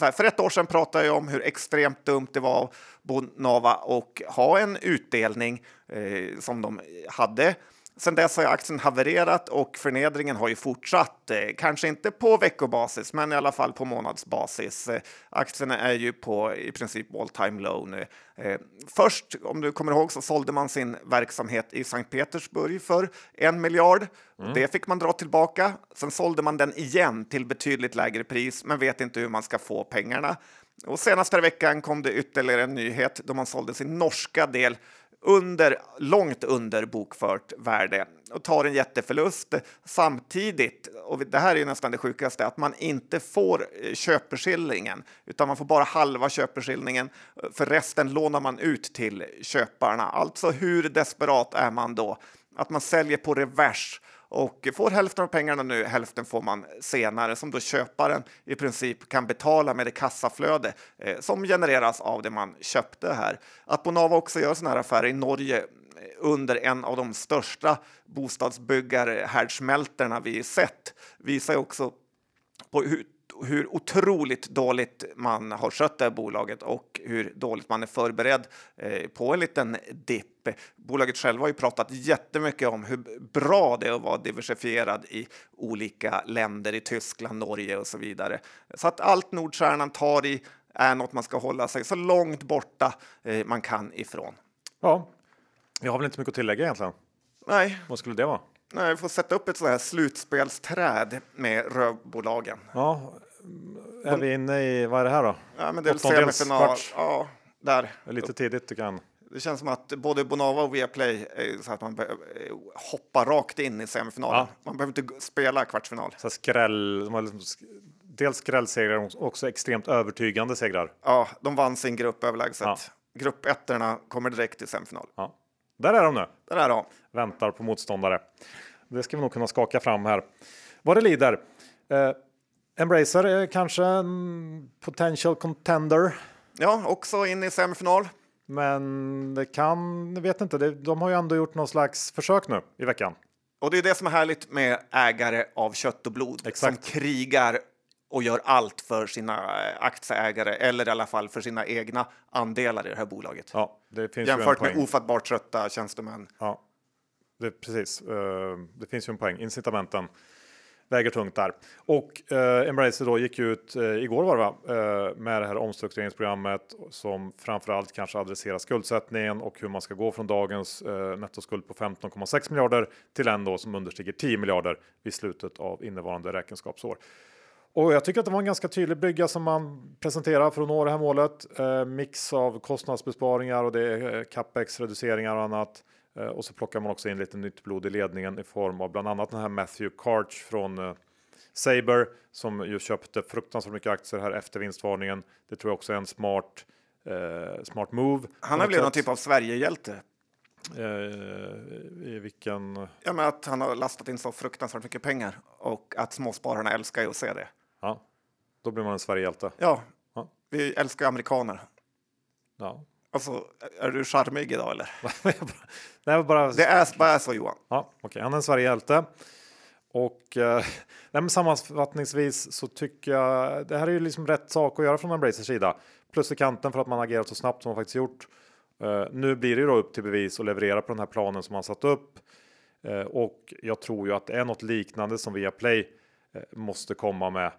här, för ett år sedan pratade jag om hur extremt dumt det var Bonava och ha en utdelning eh, som de hade Sen dess har aktien havererat och förnedringen har ju fortsatt. Eh, kanske inte på veckobasis, men i alla fall på månadsbasis. Eh, aktierna är ju på i princip all time low nu. Eh, först, om du kommer ihåg, så sålde man sin verksamhet i Sankt Petersburg för en miljard. Mm. Det fick man dra tillbaka. Sen sålde man den igen till betydligt lägre pris, men vet inte hur man ska få pengarna. Och senaste veckan kom det ytterligare en nyhet då man sålde sin norska del under, långt under bokfört värde och tar en jätteförlust samtidigt. Och det här är nästan det sjukaste, att man inte får eh, köpeskillingen utan man får bara halva köpeskillingen. För resten lånar man ut till köparna. Alltså hur desperat är man då? Att man säljer på revers och får hälften av pengarna nu, hälften får man senare som då köparen i princip kan betala med det kassaflöde eh, som genereras av det man köpte här. Att Bonava också gör sådana här affärer i Norge eh, under en av de största bostadsbyggarhärdsmältorna vi sett visar också på hur hur otroligt dåligt man har skött det här bolaget och hur dåligt man är förberedd eh, på en liten dipp. Bolaget själva har ju pratat jättemycket om hur bra det är att vara diversifierad i olika länder, i Tyskland, Norge och så vidare. Så att allt Nordstjärnan tar i är något man ska hålla sig så långt borta eh, man kan ifrån. Ja, jag har väl inte mycket att tillägga egentligen. Nej, Vad skulle det vara? Nej vi får sätta upp ett sådant här slutspelsträd med rövbolagen. Ja, är vi inne i, vad är det här då? Ja, men det är semifinal. Ja, där. Lite tidigt tycker jag. Det känns som att både Bonava och Viaplay är så att man eh, hoppa rakt in i semifinalen. Ja. Man behöver inte spela kvartsfinal. Så skräll, liksom sk- dels skrällsegrar och också extremt övertygande segrar. Ja, de vann sin grupp överlägset. Ja. Gruppettorna kommer direkt till semifinal. Ja. Där är de nu. Där är de. Väntar på motståndare. Det ska vi nog kunna skaka fram här. Vad det lider. Eh, Embracer är kanske en potential contender. Ja, också in i semifinal. Men det kan, jag vet inte, de har ju ändå gjort någon slags försök nu i veckan. Och det är det som är härligt med ägare av kött och blod Exakt. som krigar och gör allt för sina eh, aktieägare eller i alla fall för sina egna andelar i det här bolaget. Ja, det finns Jämfört med ofattbart trötta tjänstemän. Ja, det, precis. Eh, det finns ju en poäng. Incitamenten väger tungt där. Och eh, Embracer då gick ut eh, igår var det va? Eh, med det här omstruktureringsprogrammet som framförallt kanske adresserar skuldsättningen och hur man ska gå från dagens eh, nettoskuld på 15,6 miljarder till en då som understiger 10 miljarder vid slutet av innevarande räkenskapsår. Och jag tycker att det var en ganska tydlig brygga som man presenterar för att nå det här målet. Eh, mix av kostnadsbesparingar och det är eh, capex reduceringar och annat. Eh, och så plockar man också in lite nytt blod i ledningen i form av bland annat den här Matthew Karch från eh, Saber som ju köpte fruktansvärt mycket aktier här efter vinstvarningen. Det tror jag också är en smart eh, smart move. Han har blivit någon typ av Sverigehjälte. Eh, I vilken... Ja, men att han har lastat in så fruktansvärt mycket pengar och att småspararna älskar ju att se det. Då blir man en Sverigehjälte. Ja, Ja. vi älskar amerikaner. Ja. Alltså, är du charmig idag eller? (laughs) Nej, bara... Det är bara så Johan. Ja, okej, han är en Sverigehjälte. Och eh, nej, sammanfattningsvis så tycker jag det här är ju liksom rätt sak att göra från Embracers sida. Plus i kanten för att man agerat så snabbt som man faktiskt gjort. Eh, nu blir det ju då upp till bevis och leverera på den här planen som man satt upp. Eh, och jag tror ju att det är något liknande som Viaplay eh, måste komma med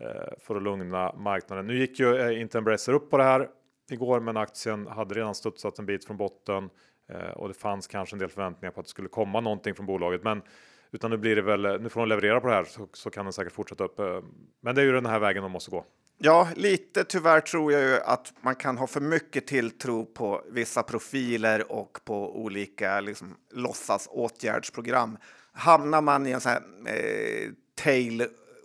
Eh, för att lugna marknaden. Nu gick ju eh, inte Embracer upp på det här igår, men aktien hade redan studsat en bit från botten eh, och det fanns kanske en del förväntningar på att det skulle komma någonting från bolaget. Men utan nu blir det väl, nu får de leverera på det här så, så kan den säkert fortsätta upp. Men det är ju den här vägen de måste gå. Ja, lite tyvärr tror jag ju att man kan ha för mycket tilltro på vissa profiler och på olika liksom, låtsas åtgärdsprogram. Hamnar man i en sån här eh,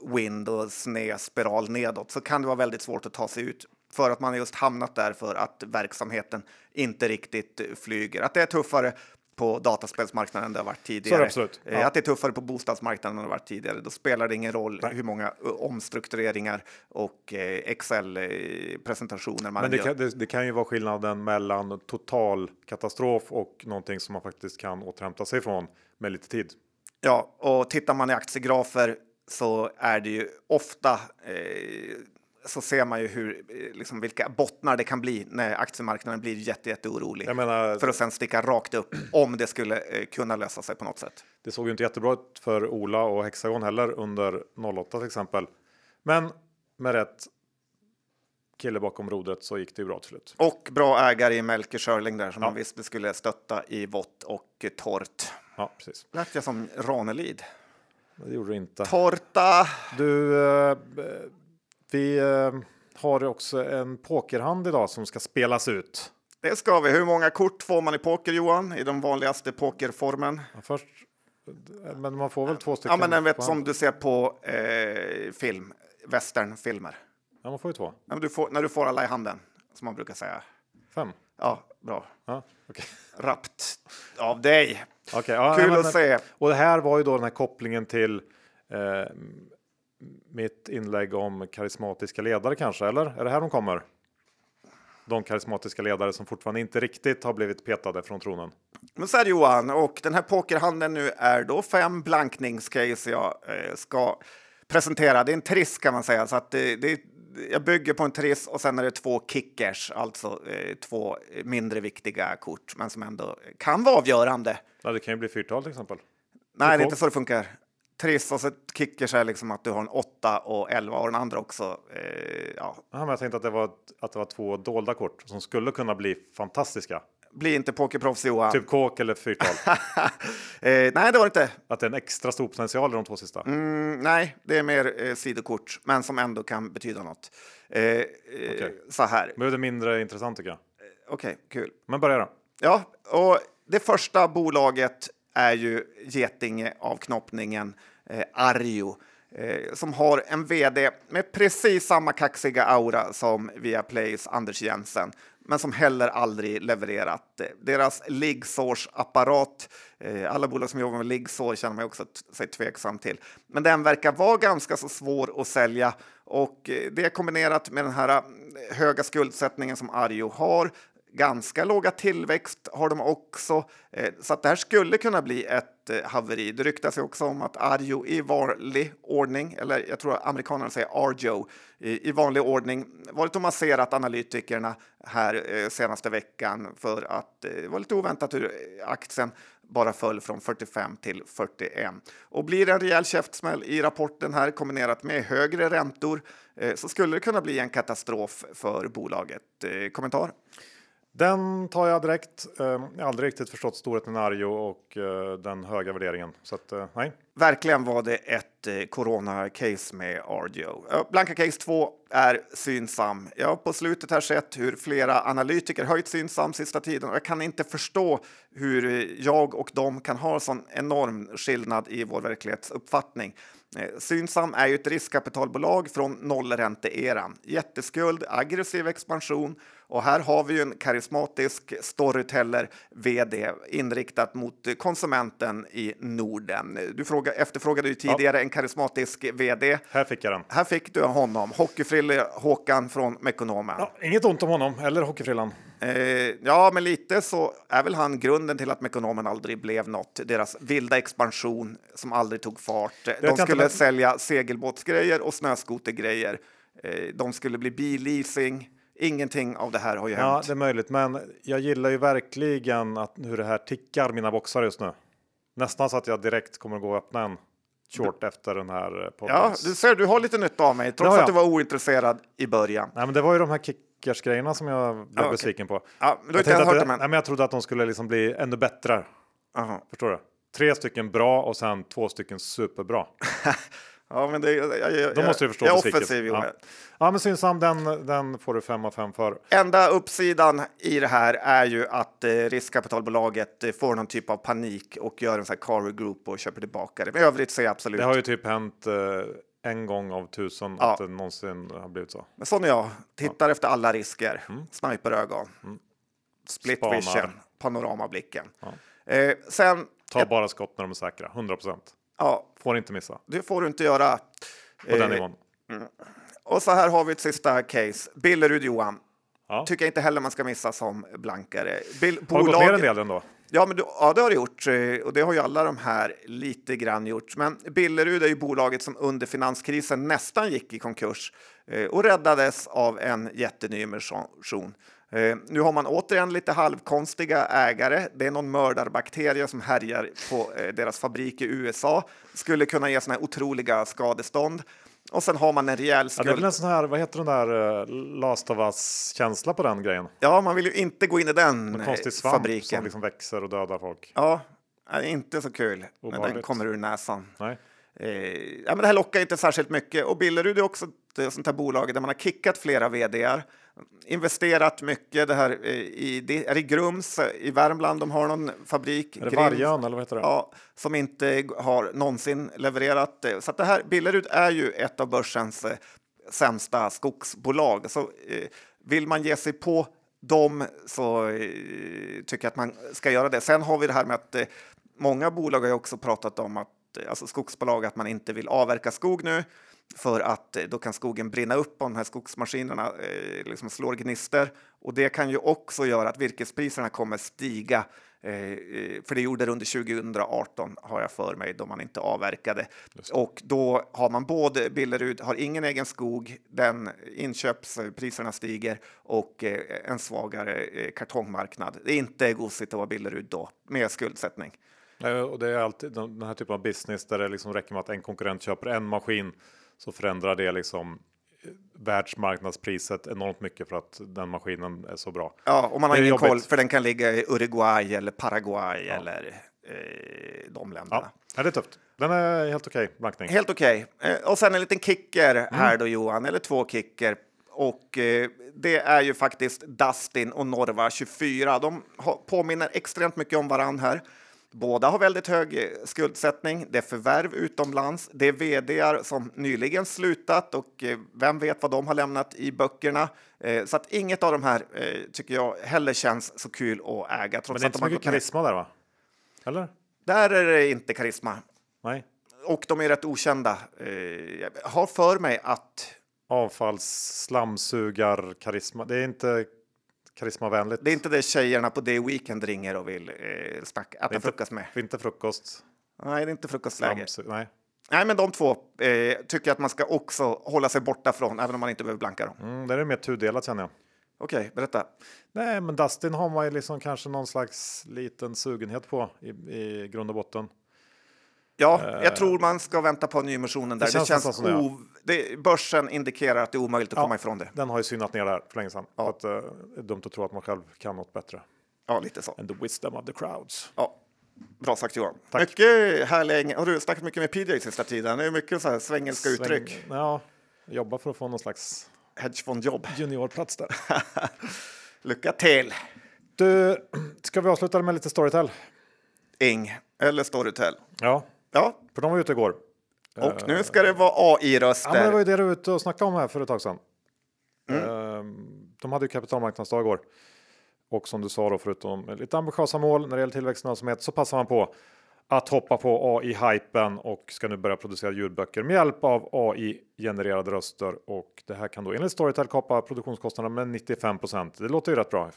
tailwind och sned spiral nedåt så kan det vara väldigt svårt att ta sig ut för att man just hamnat där för att verksamheten inte riktigt flyger. Att det är tuffare på dataspelsmarknaden än det har varit tidigare. absolut. Eh, Ja. Att det är tuffare på bostadsmarknaden än det har varit tidigare. Då spelar det ingen roll hur många eh, omstruktureringar och eh, Excel-presentationer man Men det gör. kan, det, det kan ju vara skillnaden mellan total katastrof och någonting som man faktiskt kan återhämta sig från med lite tid. Ja, och tittar man i aktiegrafer så är det ju ofta eh, så ser man ju hur, eh, liksom vilka bottnar det kan bli när aktiemarknaden blir jätte, jätte orolig. Menar, För att sen sticka rakt upp om det skulle eh, kunna lösa sig på något sätt. det såg ju inte jättebra ut för Ola och Hexagon heller under 08 till exempel. Men med rätt kille bakom rodret så gick det ju bra till slut. Och bra ägare i Melker Schörling där som Ja. man visste skulle stötta i vått och torrt. Ja, precis. Lät jag som Ranelid? Det gjorde det inte. Torta! Du, eh, vi eh, har också en pokerhand idag som ska spelas ut. Det ska vi. Hur många kort får man i poker Johan? I den vanligaste pokerformen? Ja, Först, men man får väl två stycken? Ja, men den vet som du ser på eh, film, westernfilmer. Ja, man får ju två. Ja, du får, när du får alla i handen, som man brukar säga. Fem. Ja, bra. Ja, okej. Rappt av dig. Okej, ja, Kul men- att se. Och det här var ju då den här kopplingen till eh, mitt inlägg om karismatiska ledare kanske, eller? Är det här de kommer? De karismatiska ledare som fortfarande inte riktigt har blivit petade från tronen. Men så är det Johan, och den här pokerhandeln nu är då fem blankningscase jag eh, ska presentera. Det är en triss kan man säga, så att det, det, jag bygger på en triss och sen är det två kickers, alltså eh, två mindre viktiga kort, men som ändå kan vara avgörande. Ja, det kan ju bli fyrtal till exempel. Nej, det är inte så det funkar. Triss och så kickers är liksom att du har en 8 och 11 och den andra också. Eh, ja. Ja, men jag tänkte att det, var, att det var två dolda kort som skulle kunna bli fantastiska. Bli inte pokerproffs Johan. Typ kåk eller fyrtal. (laughs) eh, nej, det var det inte. att det är en extra stor potential i de två sista. Mm, nej, det är mer eh, sidokort, men som ändå kan betyda något. Eh, eh, Så här. Men det är mindre intressant tycker jag. Okej, kul. Men börja då. Ja, och det första bolaget är ju Getinge-avknoppningen eh, Arjo eh, som har en vd med precis samma kaxiga aura som Viaplays Anders Jensen men som heller aldrig levererat. Deras liggsårsapparat, eh, alla bolag som jobbar med liggsår känner man också sig tveksam till, men den verkar vara ganska så svår att sälja och eh, det kombinerat med den här mm, höga skuldsättningen som Arjo har Ganska låga tillväxt har de också, eh, så att det här skulle kunna bli ett eh, haveri. Det ryktas ju också om att Arjo i vanlig ordning, eller jag tror amerikanerna säger Arjo, i vanlig ordning varit och masserat analytikerna här eh, senaste veckan för att det var lite oväntat hur aktien bara föll från 45 till 41. Och blir det en rejäl käftsmäll i rapporten här kombinerat med högre räntor så skulle det kunna bli en katastrof för bolaget. Kommentar? Den tar jag direkt. Eh, jag har aldrig riktigt förstått storheten i Arjo och eh, den höga värderingen. Så att, eh, nej. Verkligen var det ett eh, corona-case med Arjo. Blanka case 2 är Synsam. Jag har på slutet här sett hur flera analytiker höjt Synsam sista tiden och jag kan inte förstå hur eh, jag och de kan ha sån enorm skillnad i vår verklighetsuppfattning. Eh, synsam är ju ett riskkapitalbolag från nollränteeran. Jätteskuld, aggressiv expansion och här har vi ju en karismatisk storyteller vd inriktat mot konsumenten i Norden. Du fråga, efterfrågade ju tidigare ja. en karismatisk vd. Här fick jag den. Här fick du honom. Hockeyfrille Håkan från Mekonomen. Ja, inget ont om honom eller hockeyfrillan. Eh, ja, men lite så är väl han grunden till att Mekonomen aldrig blev något. Deras vilda expansion som aldrig tog fart. De skulle sälja segelbåtsgrejer och snöskotergrejer. Eh, de skulle bli billeasing. Ingenting av det här har ju ja, hänt. det är möjligt, men jag gillar ju verkligen att hur det här tickar mina boxar just nu. Nästan så att jag direkt kommer att gå och öppna en short efter den här podden. Ja, du ser, du har lite nytta av mig trots att du var ointresserad i början. Nej, men det var ju de här kickers grejerna som jag blev ja, okay. besviken på. Ja, men jag, jag, hört det, nej, men jag trodde att de skulle liksom bli ännu bättre. Aha. Förstår du? Tre stycken bra och sen två stycken superbra. (laughs) Ja, men det, jag, jag, Då måste du förstå jag är offensiv, ja. ja, men Synsam, den, den får du fem av fem för. Enda uppsidan i det här är ju att eh, riskkapitalbolaget eh, får någon typ av panik och gör en sån här carry group och köper tillbaka det. Men övrigt så är absolut. Det har ju typ hänt eh, en gång av tusen ja. att det någonsin har blivit så. Men sån är jag. Tittar ja. efter alla risker. Mm. Sniperögon. Mm. Split Spanar. vision. Panoramablicken. Ja. Eh, sen. Ta bara skott när de är säkra. 100 procent. Ja. Får inte missa. Det får du inte göra. På den eh, nivån. Mm. Och så här har vi ett sista case. Billerud Johan. Ja. Tycker jag inte heller man ska missa som blankare. Bil har du gått ner en del ändå? Ja, men du, ja, det har det gjort eh, och det har ju alla de här lite grann gjort. Men Billerud är ju bolaget som under finanskrisen nästan gick i konkurs eh, och räddades av en jättenyemission. Eh, nu har man återigen lite halvkonstiga ägare. Det är någon mördarbakterie som härjar på eh, deras fabrik i USA. Skulle kunna ge såna här otroliga skadestånd. Och sen har man en rejäl skuld. Ja, det är väl en sån här, vad heter den där, uh, Last of Us-känsla på den grejen? Ja, man vill ju inte gå in i den en konstig svamp fabriken. som liksom växer och dödar folk. Ja, inte så kul när den kommer ur näsan. Nej. Eh, ja, men det här lockar inte särskilt mycket och Billerud är också ett sånt här bolag där man har kickat flera vdar investerat mycket. Det här eh, i, det är i Grums i Värmland. De har någon fabrik. Är det Vargön eller vad heter det? Ja, som inte har någonsin levererat. Så att det här Billerud är ju ett av börsens eh, sämsta skogsbolag. Så eh, vill man ge sig på dem så tycker jag att man ska göra det. Sen har vi det här med att många bolag har också pratat om att alltså skogsbolag att man inte vill avverka skog nu för att eh, då kan skogen brinna upp om de här skogsmaskinerna eh, liksom slår gnister. Och det kan ju också göra att virkespriserna kommer stiga Eh, för det gjorde det under 2018 har jag för mig då man inte avverkade. Och då har man både Billerud har ingen egen skog, den inköpspriserna stiger och eh, en svagare eh, kartongmarknad. Det är inte gosigt att vara Billerud då med skuldsättning. Och det är alltid den här typen av business där det liksom räcker med att en konkurrent köper en maskin så förändrar det liksom världsmarknadspriset enormt mycket för att den maskinen är så bra. Ja, och man har ingen jobbigt. koll för den kan ligga i Uruguay eller Paraguay ja. eller eh, de länderna. Ja, det är tufft. Den är helt okej okay, blankning. Helt okej. Okay. Eh, och sen en liten kicker mm. här då Johan, eller två kicker. Och eh, det är ju faktiskt Dustin och Norva 24. De påminner extremt mycket om varann här. Båda har väldigt hög eh, skuldsättning. Det är förvärv utomlands. Det är vd som nyligen slutat och eh, vem vet vad de har lämnat i böckerna. Eh, så att inget av de här tycker jag heller känns så kul att äga. Trots Men det är inte så mycket karisma där va? Eller? Där är det inte karisma. Nej. Och de är rätt okända. Jag har för mig att avfallsslamsugar karisma. Det är inte karismavänligt. Det är inte det tjejerna på Day Weekend ringer och vill eh, snacka, äta inte, frukost med. Inte frukost. Nej, det är inte frukostläge. nej. Nej, men de två eh, tycker att man ska också hålla sig borta från, även om man inte behöver blanka dem. Mm, det är mer tudelat känner jag. Okej, okay, berätta. Nej, men Dustin har man ju liksom kanske någon slags liten sugenhet på i, i grund och botten. Ja, jag eh, tror man ska vänta på nyemissionen där. Det känns, det känns o... det, börsen indikerar att det är omöjligt att ja, komma ifrån det. Den har ju synat ner där för länge sedan. Ja. Att, uh, det är dumt att tro att man själv kan något bättre. Ja, lite så. And the wisdom of the crowds. Ja. Bra sagt Johan. Tack. Mycket härliga, har du snackat mycket med PJ sista tiden? Det är mycket så här svängelska Sväng, uttryck. Ja, jobba för att få någon slags hedgefondjobb. Juniorplats där. (laughs) Lycka till! Du, ska vi avsluta med lite Storytel? Ing eller Storytel. Ja, Ja. För de var ute igår. Och nu ska det vara AI-röster. Ja, men det var ju det du var ute och snackade om här för ett tag sedan. Mm. Ehm, de hade ju kapitalmarknadsdag igår. Och som du sa då, förutom lite ambitiösa mål när det gäller tillväxt och lönsamhet så passar man på att hoppa på AI-hypen och ska nu börja producera ljudböcker med hjälp av AI-genererade röster. Och det här kan då enligt Storytel kapa produktionskostnaderna med 95% Det låter ju rätt bra.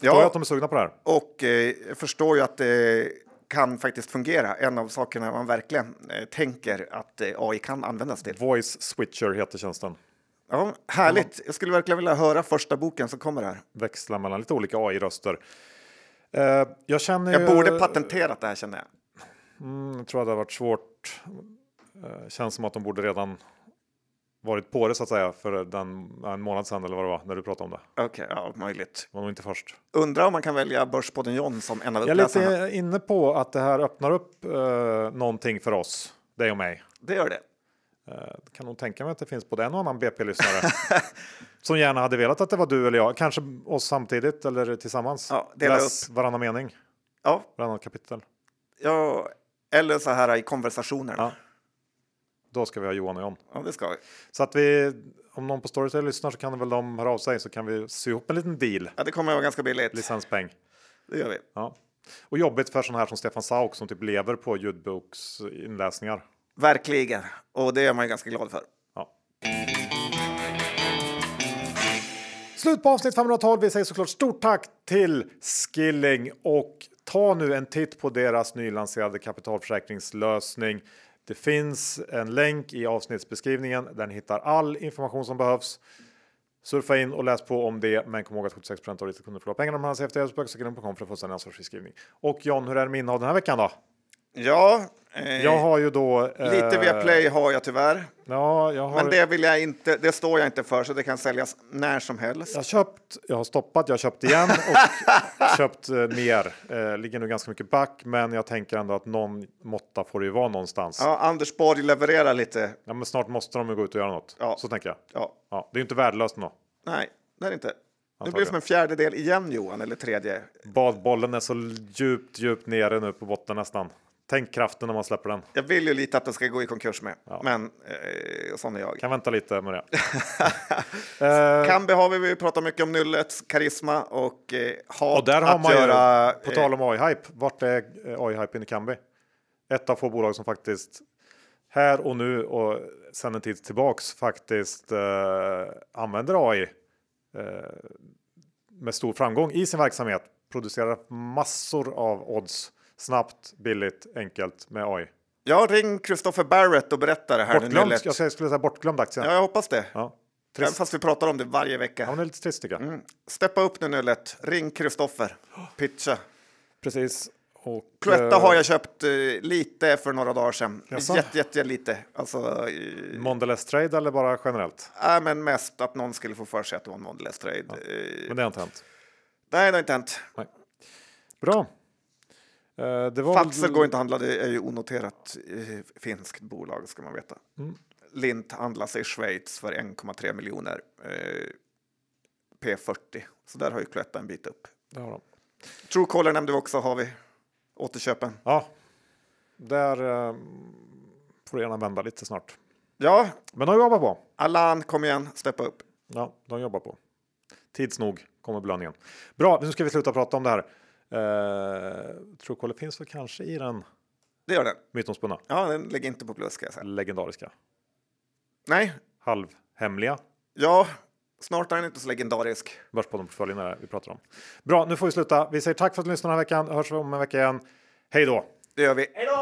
Förstår ja, att de är sugna på det här. Och eh, jag förstår ju att det kan faktiskt fungera. En av sakerna man verkligen eh, tänker att eh, AI kan användas till. Voice switcher heter tjänsten. Ja, härligt. Jag skulle verkligen vilja höra första boken som kommer här. Växla mellan lite olika AI-röster. Eh, jag känner. Jag ju... borde patenterat det här känner jag. Mm, jag tror att det har varit svårt. Eh, känns som att de borde redan varit på det så att säga för den, en månad sedan eller vad det var när du pratade om det. Okej, okay, ja möjligt. Var nog inte först. Undrar om man kan välja Börspodden John som en av uppläsarna. Jag är lite inne på att det här öppnar upp eh, någonting för oss, dig och mig. Det gör det. Eh, kan nog tänka mig att det finns både en och annan BP-lyssnare (laughs) som gärna hade velat att det var du eller jag, kanske oss samtidigt eller tillsammans. Ja, Läs upp. varannan mening. Ja. Varannan kapitel. Ja, eller så här i konversationer. Ja. Då ska vi ha Johan och John. Ja, det ska vi. Så att vi, om någon på Storytel lyssnar så kan väl de höra av sig så kan vi sy ihop en liten deal. Ja, det kommer att vara ganska billigt. Licenspeng. Det gör vi. Ja. Och jobbigt för sådana här som Stefan Sauk som typ lever på ljudboksinläsningar. Verkligen, och det är man ju ganska glad för. Ja. Slut på avsnitt 512. Vi säger såklart stort tack till Skilling och ta nu en titt på deras nylanserade kapitalförsäkringslösning. Det finns en länk i avsnittsbeskrivningen där ni hittar all information som behövs. Surfa in och läs på om det, men kom ihåg att 76 av ditt kunder förlorar pengarna om man har efter bögsökaren.com för att få en ansvarsfri skrivning. Och John, hur är det med innehav den här veckan då? Ja, eh, jag har ju då... Eh, lite via Play har jag tyvär. Ja, jag har... Men det vill jag inte, det står jag inte för så det kan säljas när som helst. Jag har köpt, jag har stoppat, jag har köpt igen och (laughs) köpt eh, mer. Eh, ligger nu ganska mycket back, men jag tänker ändå att någon måtta får det ju vara någonstans. Ja, Anders Borg levererar lite. Ja, men snart måste de ju gå ut och göra något. Ja. Så tänker jag. Ja. ja det är ju inte värdelöst nå. Nej, det är det inte. Det blir som en fjärdedel igen Johan, eller tredje. Badbollen är så djupt, djupt nere nu på botten nästan. Tänk kraften när man släpper den. Jag vill ju lite att den ska gå i konkurs med, ja. men eh, sån är jag. Kan vänta lite med det. uh, Kambi har vi, vi pratat mycket om nullets karisma och eh, hat och där har man göra. Ju, på eh, tal om AI-hype, vart är AI-hypen i Kambi? Ett av få bolag som faktiskt här och nu och sen en tid tillbaks faktiskt eh, använder AI eh, med stor framgång i sin verksamhet producerar massor av odds snabbt, billigt, enkelt med AI. Ja, ring Christopher Barrett och berätta det här. Bortglömd, jag skulle säga bortglömd aktie. Ja, jag hoppas det. Ja. Även Trist. fast vi pratar om det varje vecka. Ja, det är lite trist tycker jag. Mm. Steppa upp nu nu lätt. Ring Kristoffer. Pitcha. Precis. Och, Cloetta eh, har jag köpt eh, lite för några dagar sedan. Jaså? Jätte, jätte, lite. Alltså, eh, Mondelez Trade eller bara generellt? äh, men mest att någon skulle få för sig att det var en Mondelez trade. Eh, Men det har inte hänt. nej, det har inte hänt. Bra. Var Fazer väl- går inte att handla, det är ju onoterat finskt bolag ska man veta. Mm. Lint handlas i Schweiz för 1,3 miljoner. Eh, P40. Så där har ju Cloetta en bit upp. Det har de. Truecaller nämnde vi också, har vi. Återköpen. Ja, där eh, får du gärna vända lite snart. Ja, Men de jobbar på. Alan, kom igen, steppa upp. Ja, de jobbar på. Tids nog kommer belöningen. Bra, nu ska vi sluta prata om det här. Eh, Truecaller finns väl kanske i den Det gör den. mytomspunna, Ja, den ligger inte på plus ska jag säga. legendariska, Nej, halvhemliga ja, snart är den inte så legendarisk. Börspodden-portföljen är det vi pratar om. Bra, nu får vi sluta. Vi säger tack för att du lyssnade den här veckan. Hörs vi om en vecka igen. Hej då! Det gör vi. Hej då!